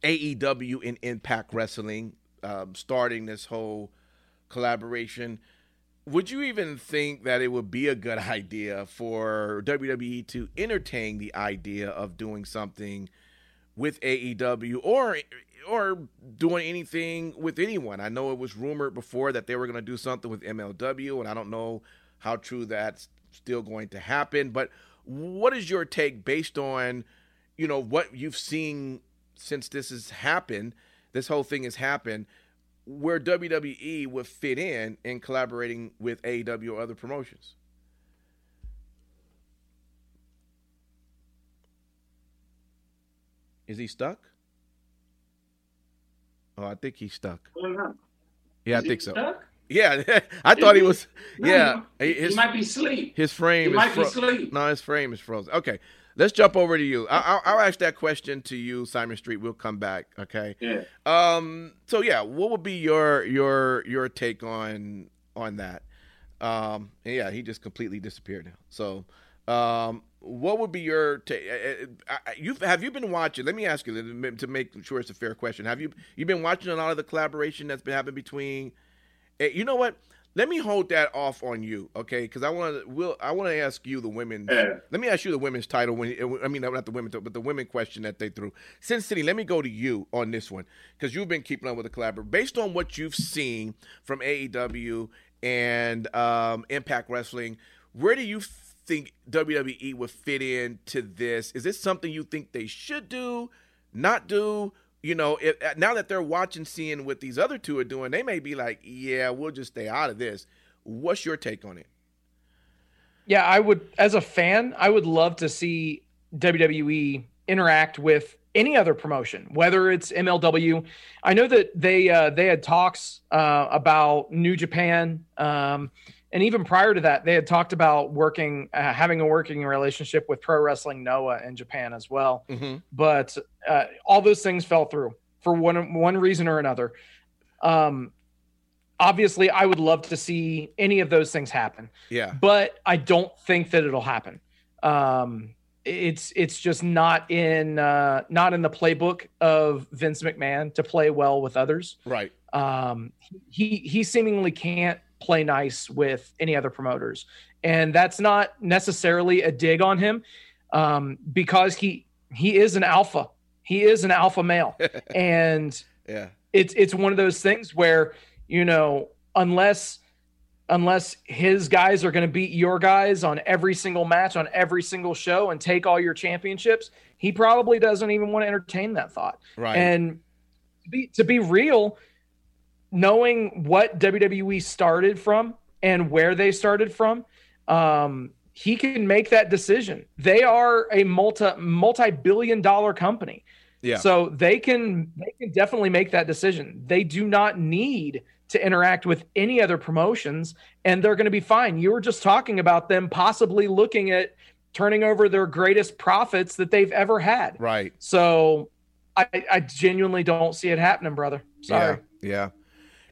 [SPEAKER 2] AEW and Impact Wrestling um, starting this whole collaboration, would you even think that it would be a good idea for WWE to entertain the idea of doing something – with AEW or or doing anything with anyone. I know it was rumored before that they were going to do something with MLW, and I don't know how true that's still going to happen. But what is your take based on you know what you've seen since this has happened? This whole thing has happened. Where WWE would fit in in collaborating with AEW or other promotions? Is he stuck? Oh, I think he's stuck. Yeah,
[SPEAKER 5] Is
[SPEAKER 2] I think so.
[SPEAKER 5] Stuck?
[SPEAKER 2] Yeah, I thought he was.
[SPEAKER 5] No,
[SPEAKER 2] yeah,
[SPEAKER 5] he,
[SPEAKER 2] his,
[SPEAKER 5] he might be asleep.
[SPEAKER 2] his frame
[SPEAKER 5] he
[SPEAKER 2] is
[SPEAKER 5] might be asleep.
[SPEAKER 2] No, his frame is frozen. Okay, let's jump over to you. I- I'll, I'll ask that question to you, Simon Street. We'll come back. Okay.
[SPEAKER 5] Yeah.
[SPEAKER 2] Um. So yeah, what would be your your your take on on that? Um. yeah, he just completely disappeared now. So, um, what would be your take? You have you been watching? Let me ask you to make sure it's a fair question. Have you you been watching a lot of the collaboration that's been happening between? eh, You know what? Let me hold that off on you, okay? Because I want to. Will I want to ask you the women.
[SPEAKER 5] Yeah.
[SPEAKER 2] Let me ask you the women's title. When I mean not the women, but the women question that they threw. Sin City. Let me go to you on this one because you've been keeping up with the collaboration. Based on what you've seen from AEW and um, Impact Wrestling, where do you think WWE would fit in to this? Is this something you think they should do, not do? You know, if, now that they're watching, seeing what these other two are doing, they may be like, "Yeah, we'll just stay out of this." What's your take on it?
[SPEAKER 3] Yeah, I would, as a fan, I would love to see WWE interact with any other promotion, whether it's MLW. I know that they uh, they had talks uh, about New Japan, um, and even prior to that, they had talked about working, uh, having a working relationship with Pro Wrestling Noah in Japan as well.
[SPEAKER 2] Mm-hmm.
[SPEAKER 3] But uh, all those things fell through for one one reason or another. Um, obviously, I would love to see any of those things happen
[SPEAKER 2] Yeah,
[SPEAKER 3] but I don't think that it'll happen. Um, it's it's just not in uh, not in the playbook of Vince McMahon to play well with others.
[SPEAKER 2] right.
[SPEAKER 3] Um, he he seemingly can't play nice with any other promoters, and that's not necessarily a dig on him, um, because he he is an alpha. He is an alpha male, and
[SPEAKER 2] Yeah,
[SPEAKER 3] it's it's one of those things where you know unless unless his guys are going to beat your guys on every single match on every single show and take all your championships he probably doesn't even want to entertain that thought
[SPEAKER 2] right.
[SPEAKER 3] and to be, to be real knowing what WWE started from and where they started from um he can make that decision they are a multi multi-billion dollar company Yeah. So they can they can definitely make that decision. They do not need to interact with any other promotions and they're going to be fine. You were just talking about them possibly looking at turning over their greatest profits that they've ever had.
[SPEAKER 2] Right.
[SPEAKER 3] So I, I genuinely don't see it happening, brother. Sorry.
[SPEAKER 2] Yeah. yeah.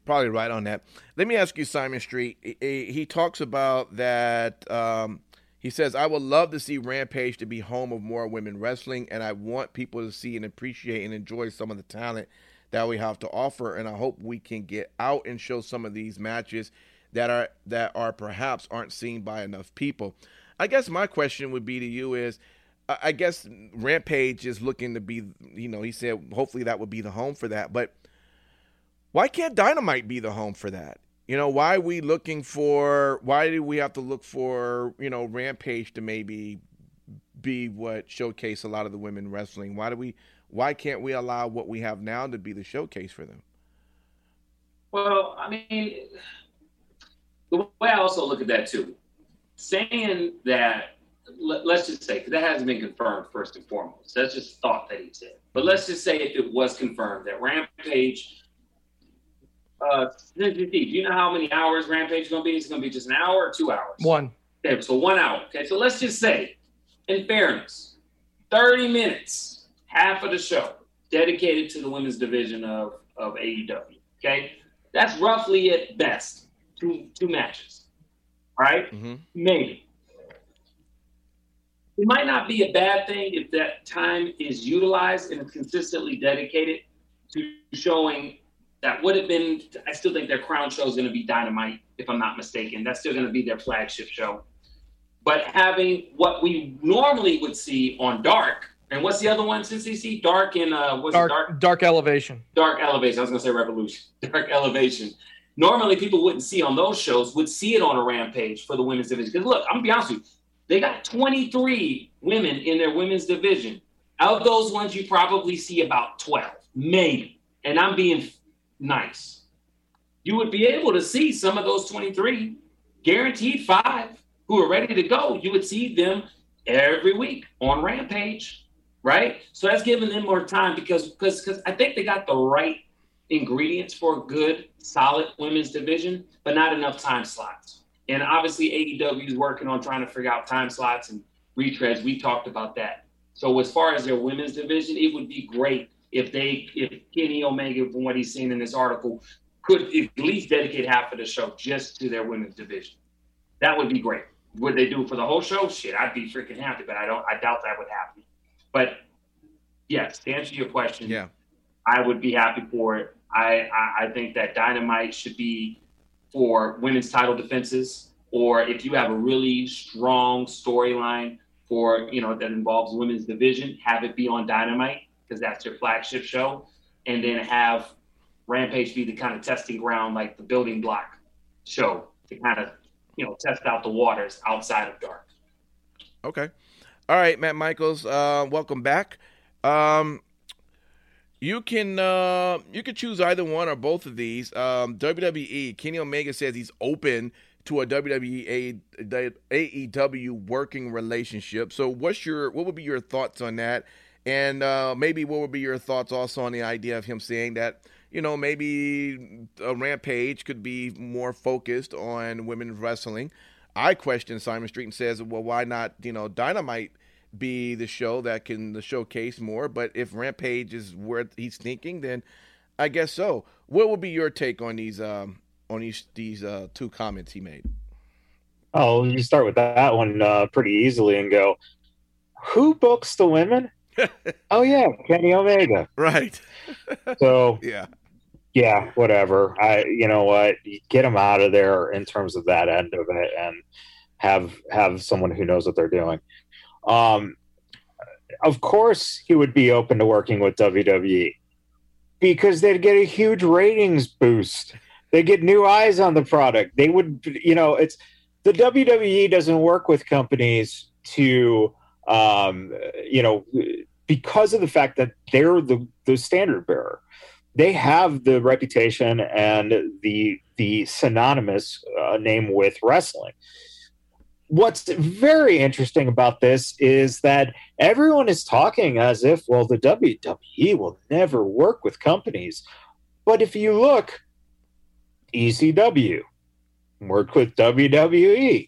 [SPEAKER 2] Probably right on that. Let me ask you, Simon Street. He talks about that. Um, he says, I would love to see Rampage to be home of more women wrestling, and I want people to see and appreciate and enjoy some of the talent that we have to offer. And I hope we can get out and show some of these matches that are that are perhaps aren't seen by enough people. I guess my question would be to you is I guess Rampage is looking to be, you know, he said hopefully that would be the home for that. But why can't Dynamite be the home for that? You know, why are we looking for, why do we have to look for, you know, Rampage to maybe be what showcase a lot of the women wrestling? Why do we, why can't we allow what we have now to be the showcase for them?
[SPEAKER 5] Well, I mean, the way I also look at that too, saying that let, us just say, because that hasn't been confirmed first and foremost. That's just thought that he said. But let's just say if it was confirmed that Rampage, uh, do you know how many hours Rampage is going to be? It's going to be just an hour or two hours?
[SPEAKER 3] One.
[SPEAKER 5] Okay, so one hour. Okay, so let's just say, in fairness, 30 minutes, half of the show dedicated to the women's division of, of AEW. Okay, that's roughly at best two two matches. Right? Mm-hmm. Maybe it might not be a bad thing if that time is utilized and it's consistently dedicated to showing that would have been i still think their crown show is going to be dynamite if i'm not mistaken. That's still going to be their flagship show. But having what we normally would see on dark and what's the other one since see dark and uh what's
[SPEAKER 3] dark,
[SPEAKER 5] dark?
[SPEAKER 3] Dark elevation.
[SPEAKER 5] Dark elevation. I was going to say revolution. Dark elevation. Normally people wouldn't see on those shows would see it on a rampage for the women's division. Because look i'm gonna be honest with you they got 23 women in their women's division. Out of those ones, you probably see about 12, maybe. And I'm being nice. You would be able to see some of those 23, guaranteed five, who are ready to go. You would see them every week on Rampage, right? So that's giving them more time because because because I think they got the right ingredients for a good, solid women's division, but not enough time slots. And obviously, AEW is working on trying to figure out time slots and retreads. We talked about that. So as far as their women's division, it would be great if they, if Kenny Omega, from what he's seen in this article, could at least dedicate half of the show just to their women's division. That would be great. Would they do it for the whole show? Shit, I'd be freaking happy, but I don't. I doubt that would happen. But yes, to answer your question,
[SPEAKER 2] yeah,
[SPEAKER 5] I would be happy for it. I, I, I think that Dynamite should be for women's title defenses, or if you have a really strong storyline for you know that involves women's division, have it be on Dynamite because that's your flagship show, and then have Rampage be the kind of testing ground, like the building block show to kind of you know test out the waters outside of Dark.
[SPEAKER 2] Okay, all right, Matt Michaels, uh, welcome back. Um, you can uh, you can choose either one or both of these. Um, WWE Kenny Omega says he's open to a WWE AEW working relationship. So what's your what would be your thoughts on that? And uh, maybe what would be your thoughts also on the idea of him saying that you know maybe a Rampage could be more focused on women's wrestling. I question Simon Street and says, well, why not you know Dynamite be the show that can showcase more. But if Rampage is where he's thinking, then I guess so. What would be your take on these um, on these these uh, two comments he made?
[SPEAKER 4] Oh, you start with that one uh, pretty easily and go, who books the women? oh yeah, Kenny Omega.
[SPEAKER 2] Right.
[SPEAKER 4] so
[SPEAKER 2] yeah,
[SPEAKER 4] yeah, whatever. I, you know what, get them out of there in terms of that end of it, and have have someone who knows what they're doing. Um, of course, he would be open to working with WWE because they'd get a huge ratings boost. They get new eyes on the product. They would, you know, it's the WWE doesn't work with companies to, um, you know, because of the fact that they're the the standard bearer. They have the reputation and the the synonymous uh, name with wrestling what's very interesting about this is that everyone is talking as if, well, the WWE will never work with companies. But if you look, ECW worked with WWE.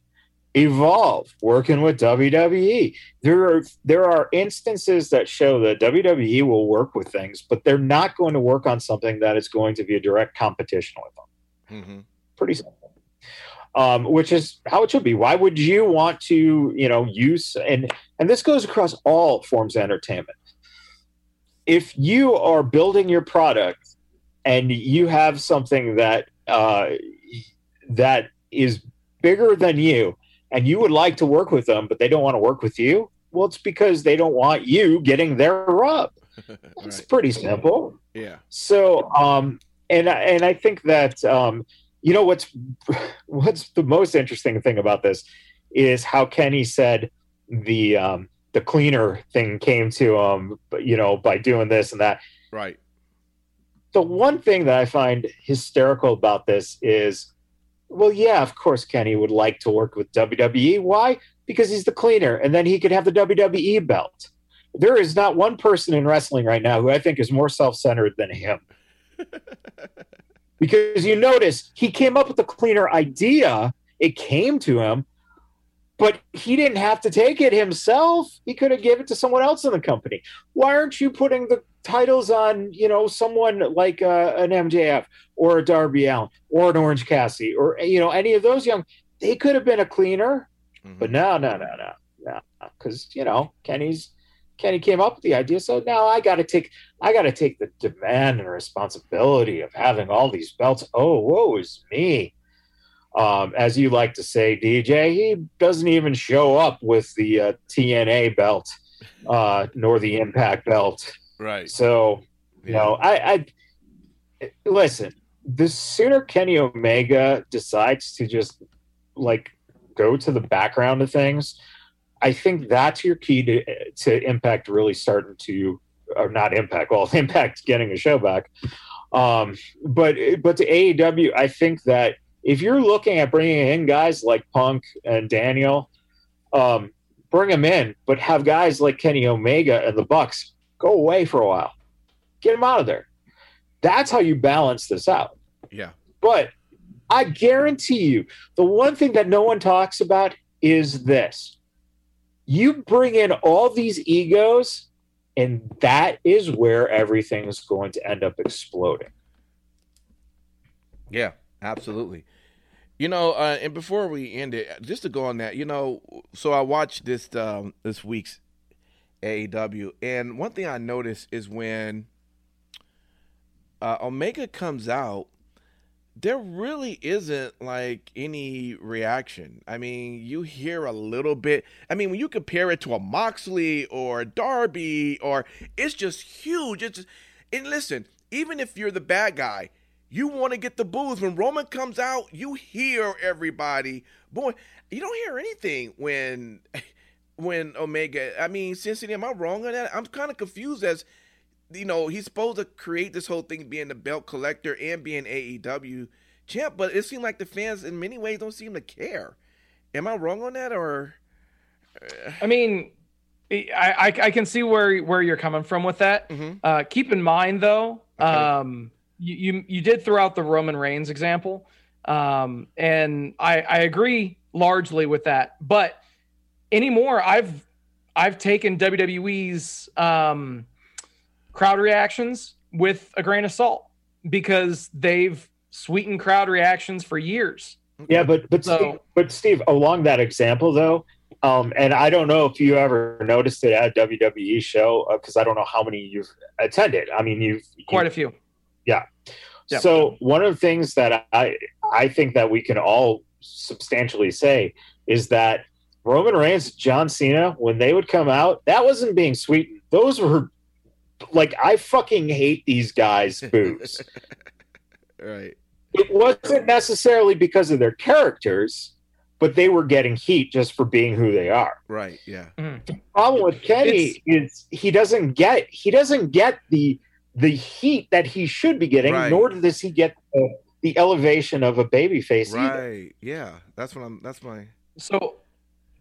[SPEAKER 4] Evolve working with WWE. There are there are instances that show that WWE will work with things, but they're not going to work on something that is going to be a direct competition with them. Mm-hmm. Pretty simple. Um, which is how it should be. Why would you want to, you know, use and and this goes across all forms of entertainment. If you are building your product and you have something that uh, that is bigger than you and you would like to work with them, but they don't want to work with you, well, it's because they don't want you getting their rub. It's right. pretty simple.
[SPEAKER 2] Yeah.
[SPEAKER 4] So, um, and and I think that um, you know what's what's the most interesting thing about this is how Kenny said the um, the cleaner thing came to him, you know, by doing this and that.
[SPEAKER 2] Right.
[SPEAKER 4] The one thing that I find hysterical about this is well, yeah, of course, Kenny would like to work with WWE. Why? Because he's the cleaner, and then he could have the WWE belt. There is not one person in wrestling right now who I think is more self centered than him. because you notice he came up with the cleaner idea, it came to him, but he didn't have to take it himself. He could have given it to someone else in the company. Why aren't you putting the titles on, you know, someone like uh, an MJF or a Darby Allin or an Orange Cassidy or you know any of those young? They could have been a cleaner, mm-hmm. but no, no, no, no, no, because you know Kenny's Kenny came up with the idea. So now I got to take I got to take the demand and responsibility of having all these belts. Oh, woe is me. Um, as you like to say, DJ, he doesn't even show up with the uh, TNA belt uh, nor the Impact belt.
[SPEAKER 2] Right.
[SPEAKER 4] So, you know, I, I listen. The sooner Kenny Omega decides to just like go to the background of things, I think that's your key to to Impact really starting to, or not Impact. Well, Impact getting a show back, um, but but to AEW, I think that if you're looking at bringing in guys like Punk and Daniel, um, bring them in, but have guys like Kenny Omega and the Bucks go away for a while, get them out of there. That's how you balance this out.
[SPEAKER 2] Yeah.
[SPEAKER 4] But I guarantee you, the one thing that no one talks about is this you bring in all these egos, and that is where everything is going to end up exploding.
[SPEAKER 2] Yeah, absolutely. You know, uh, and before we end it, just to go on that, you know, so I watched this um, this week's AEW, and one thing I noticed is when uh, Omega comes out, there really isn't like any reaction. I mean, you hear a little bit. I mean, when you compare it to a Moxley or a Darby, or it's just huge. It's just, and listen, even if you're the bad guy, you want to get the boos. When Roman comes out, you hear everybody. Boy, you don't hear anything when when Omega. I mean, Cincinnati, am I wrong on that? I'm kind of confused as you know, he's supposed to create this whole thing being the belt collector and being AEW champ, but it seemed like the fans in many ways don't seem to care. Am I wrong on that or
[SPEAKER 3] I mean, I, I, I can see where where you're coming from with that. Mm-hmm. Uh, keep in mind though, okay. um, you, you, you did throw out the Roman Reigns example, um, and I I agree largely with that. But anymore, I've I've taken WWE's um, crowd reactions with a grain of salt because they've sweetened crowd reactions for years.
[SPEAKER 4] Yeah, but but so, Steve, but Steve, along that example though, um, and I don't know if you ever noticed it at a WWE show because uh, I don't know how many you've attended. I mean, you've
[SPEAKER 3] quite you've, a few.
[SPEAKER 4] Yeah. yeah. So one of the things that I I think that we can all substantially say is that Roman Reigns, John Cena, when they would come out, that wasn't being sweetened. Those were like I fucking hate these guys' boos.
[SPEAKER 2] right.
[SPEAKER 4] It wasn't necessarily because of their characters, but they were getting heat just for being who they are.
[SPEAKER 2] Right. Yeah.
[SPEAKER 4] Mm. The problem with Kenny it's, is he doesn't get he doesn't get the the heat that he should be getting, right. nor does he get the, the elevation of a baby face.
[SPEAKER 2] Right. Either. Yeah. That's what I'm. That's my.
[SPEAKER 3] So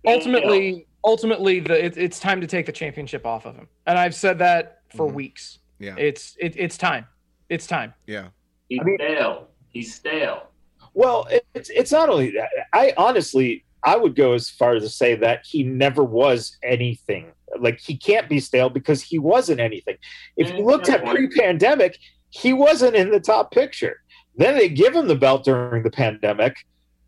[SPEAKER 3] ultimately, ultimately, the it, it's time to take the championship off of him, and I've said that for
[SPEAKER 2] Mhm.
[SPEAKER 3] weeks.
[SPEAKER 2] Yeah.
[SPEAKER 3] It's it, it's time. It's time.
[SPEAKER 2] Yeah.
[SPEAKER 5] He's
[SPEAKER 4] I mean-
[SPEAKER 5] stale. He's stale.
[SPEAKER 4] Well, it's it's not only that. I honestly, I would go as far as to say that he never was anything. Like he can't be stale because he wasn't anything. If you looked at pre-pandemic, he wasn't in the top picture. Then they give him the belt during the pandemic,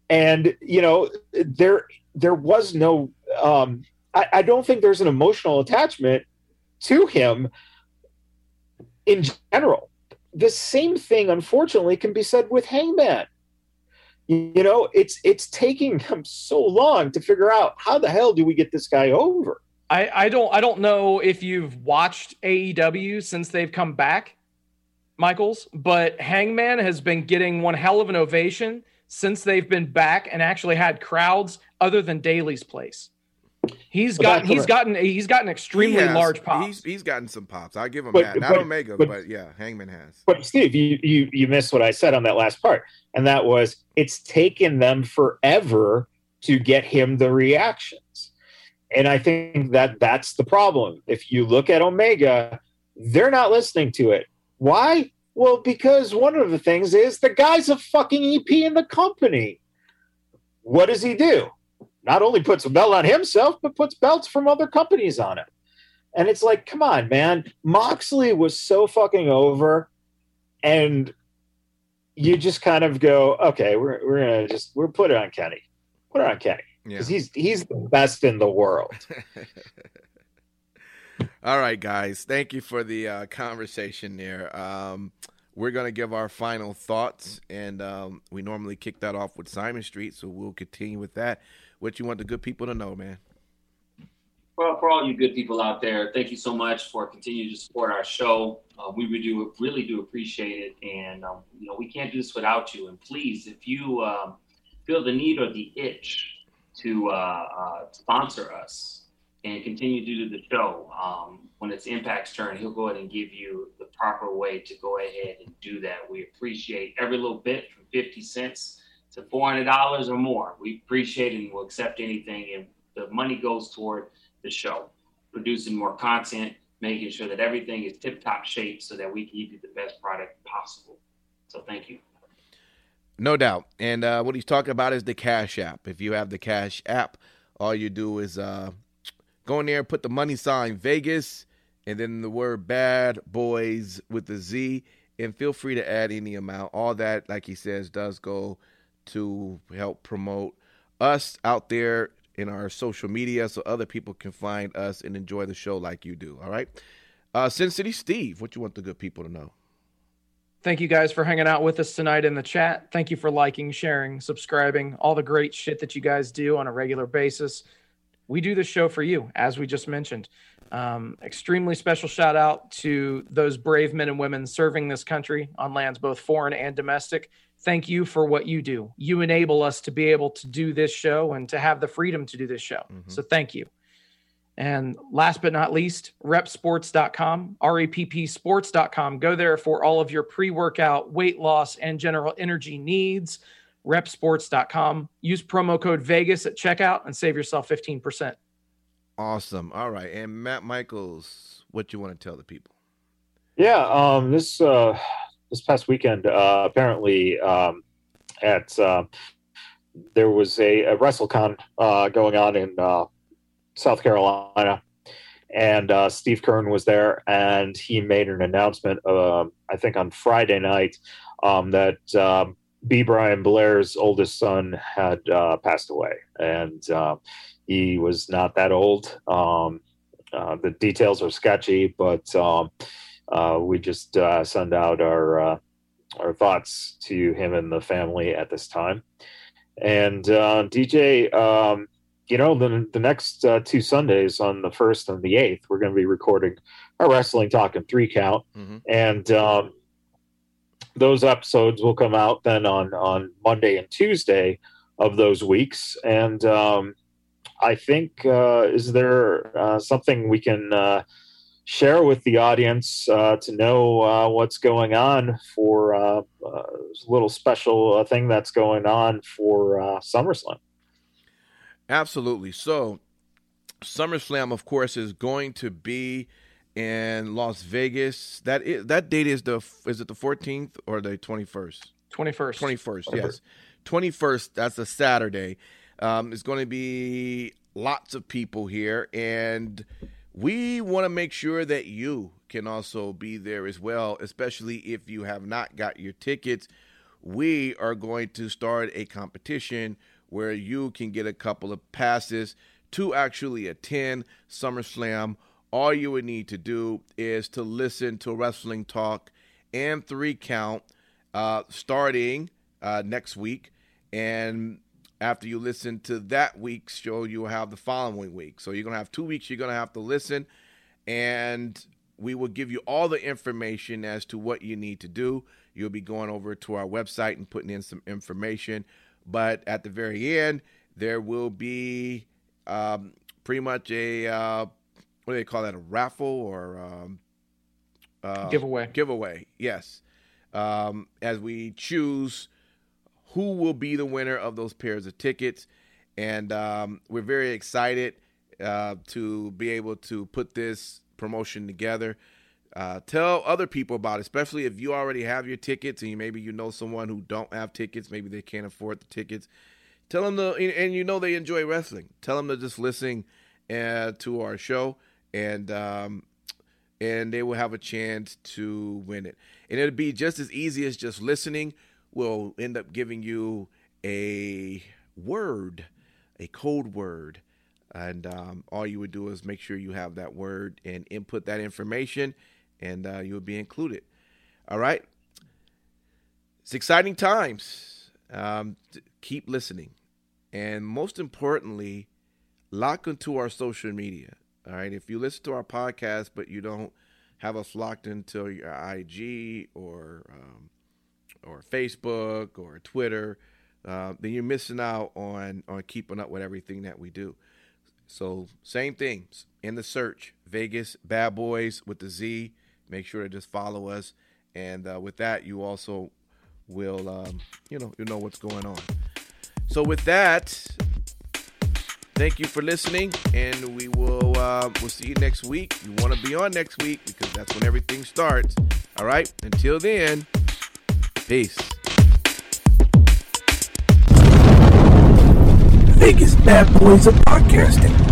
[SPEAKER 4] and you know there there was no. Um, I, I don't think there's an emotional attachment to him in general. The same thing, unfortunately, can be said with Hangman you know it's it's taking them so long to figure out how the hell do we get this guy over
[SPEAKER 3] I, I don't I don't know if you've watched AEW since they've come back, Michaels, but Hangman has been getting one hell of an ovation since they've been back and actually had crowds other than Daily's Place. He's
[SPEAKER 4] Well,
[SPEAKER 3] got
[SPEAKER 4] that's
[SPEAKER 3] he's gotten he's gotten extremely
[SPEAKER 2] He has-
[SPEAKER 3] large pops.
[SPEAKER 2] He's, he's gotten some pops. I'll give him
[SPEAKER 4] But-
[SPEAKER 2] that. Not
[SPEAKER 4] but-
[SPEAKER 2] Omega, but,
[SPEAKER 4] but-
[SPEAKER 2] yeah, Hangman has.
[SPEAKER 4] but steve you, you you missed what i said on that last part and that was it's taken them forever to get him the reactions and i think that that's the problem if you look at omega they're not listening to it why well because one of the things is the guy's a fucking ep in the company. What does he do? Not only puts a belt on himself but puts belts from other companies on it and it's like come on man. Moxley was so fucking over and you just kind of go okay we're, we're gonna just we're put it on kenny. Put it on kenny.
[SPEAKER 2] Yeah.
[SPEAKER 4] because he's he's the best in the world
[SPEAKER 2] All right, guys. Thank you for the uh, conversation there. Um, we're going to give our final thoughts, and um, we normally kick that off with Simon Street, so we'll continue with that. What you want the good people to know, man?
[SPEAKER 5] Well, for all you good people out there, thank you so much for continuing to support our show. Uh, we really do, really do appreciate it, and um, you know we can't do this without you. And please, if you um, feel the need or the itch to uh, uh, sponsor us and continue to do the show, um, when it's Impact's turn, he'll go ahead and give you the proper way to go ahead and do that. We appreciate every little bit from fifty cents to four hundred dollars or more. We appreciate and we'll accept anything, and the money goes toward the show, producing more content, making sure that everything is tip top shape so that we can give you the best product possible. So thank you.
[SPEAKER 2] No doubt. And uh, what he's talking about is the Cash App. If you have the Cash App, all you do is uh, go in there, put the money sign Vegas, and then the word bad boys with the Z, and feel free to add any amount. All that, like he says, does go to help promote us out there in our social media so other people can find us and enjoy the show like you do. All right. Uh, Sin City Steve, what you want the good people to know?
[SPEAKER 3] Thank you guys for hanging out with us tonight in the chat. Thank you for liking, sharing, subscribing, all the great shit that you guys do on a regular basis. We do this show for you, as we just mentioned. Um, extremely special shout out to those brave men and women serving this country on lands both foreign and domestic. Thank you for what you do. You enable us to be able to do this show and to have the freedom to do this show.
[SPEAKER 2] Mhm.
[SPEAKER 3] So thank you. And last but not least, reppsports.com, R-E-P-P sports.com. Go there for all of your pre-workout, weight loss, and general energy needs. Reppsports.com. Use promo code Vegas at checkout and save yourself 15%.
[SPEAKER 2] Awesome. All right. And Matt Michaels, what do you want to tell the people?
[SPEAKER 4] Yeah, um, this uh, this past weekend, uh, apparently um, at uh, there was a, a WrestleCon uh, going on in uh, South Carolina, and uh, Steve Kern was there, and he made an announcement. Uh, I think on Friday night um, that um, B. Brian Blair's oldest son had uh, passed away, and uh, he was not that old. Um, uh, the details are sketchy, but um, uh, we just uh, send out our uh, our thoughts to him and the family at this time. And uh, DJ, um, you know, the the next uh, two Sundays on the first and the eighth, we're going to be recording our wrestling talk and three count,
[SPEAKER 2] Mhm.
[SPEAKER 4] and um, those episodes will come out then on on Monday and Tuesday of those weeks. And um, I think uh, is there uh, something we can uh, share with the audience uh, to know uh, what's going on for uh, uh, a little special thing that's going on for SummerSlam.
[SPEAKER 2] Absolutely. So, SummerSlam, of course, is going to be in Las Vegas. That is, that date is the is it the 14th or the 21st?
[SPEAKER 3] 21st.
[SPEAKER 2] 21st. Yes, 21st. That's a Saturday. Um, it's going to be lots of people here, and we want to make sure that you can also be there as well, especially if you have not got your tickets. We are going to start a competition where you can get a couple of passes to actually attend SummerSlam. All you would need to do is to listen to Wrestling Talk and Three Count uh, starting uh, next week. And after you listen to that week's show, you'll have the following week. So you're going to have two weeks you're going to have to listen. And we will give you all the information as to what you need to do. You'll be going over to our website and putting in some information. But at the very end, there will be um, pretty much a uh, what do they call that? A raffle or um,
[SPEAKER 3] uh, giveaway?
[SPEAKER 2] Giveaway, yes. Um, as we choose who will be the winner of those pairs of tickets, and um, we're very excited uh, to be able to put this promotion together. Uh, tell other people about it, especially if you already have your tickets and you, maybe you know someone who don't have tickets, maybe they can't afford the tickets. Tell them to, and you know they enjoy wrestling. Tell them to just listen uh, to our show, and um, and they will have a chance to win it. And it'll be just as easy as just listening. We'll end up giving you a word, a code word and um, all you would do is make sure you have that word and input that information, and uh, you will be included. All right. It's exciting times. Um, keep listening. And most importantly, lock into our social media. All right. If you listen to our podcast, but you don't have us locked into your IG or um, or Facebook or Twitter, uh, then you're missing out on on keeping up with everything that we do. So same thing in the search, Vegas Bad Boys with the Z. Make sure to just follow us, and uh, with that, you also will, um, you know, you know what's going on. So with that, thank you for listening, and we will uh, we'll see you next week. You want to be on next week because that's when everything starts. All right. Until then, peace.
[SPEAKER 6] Vegas Bad Boys of Podcasting.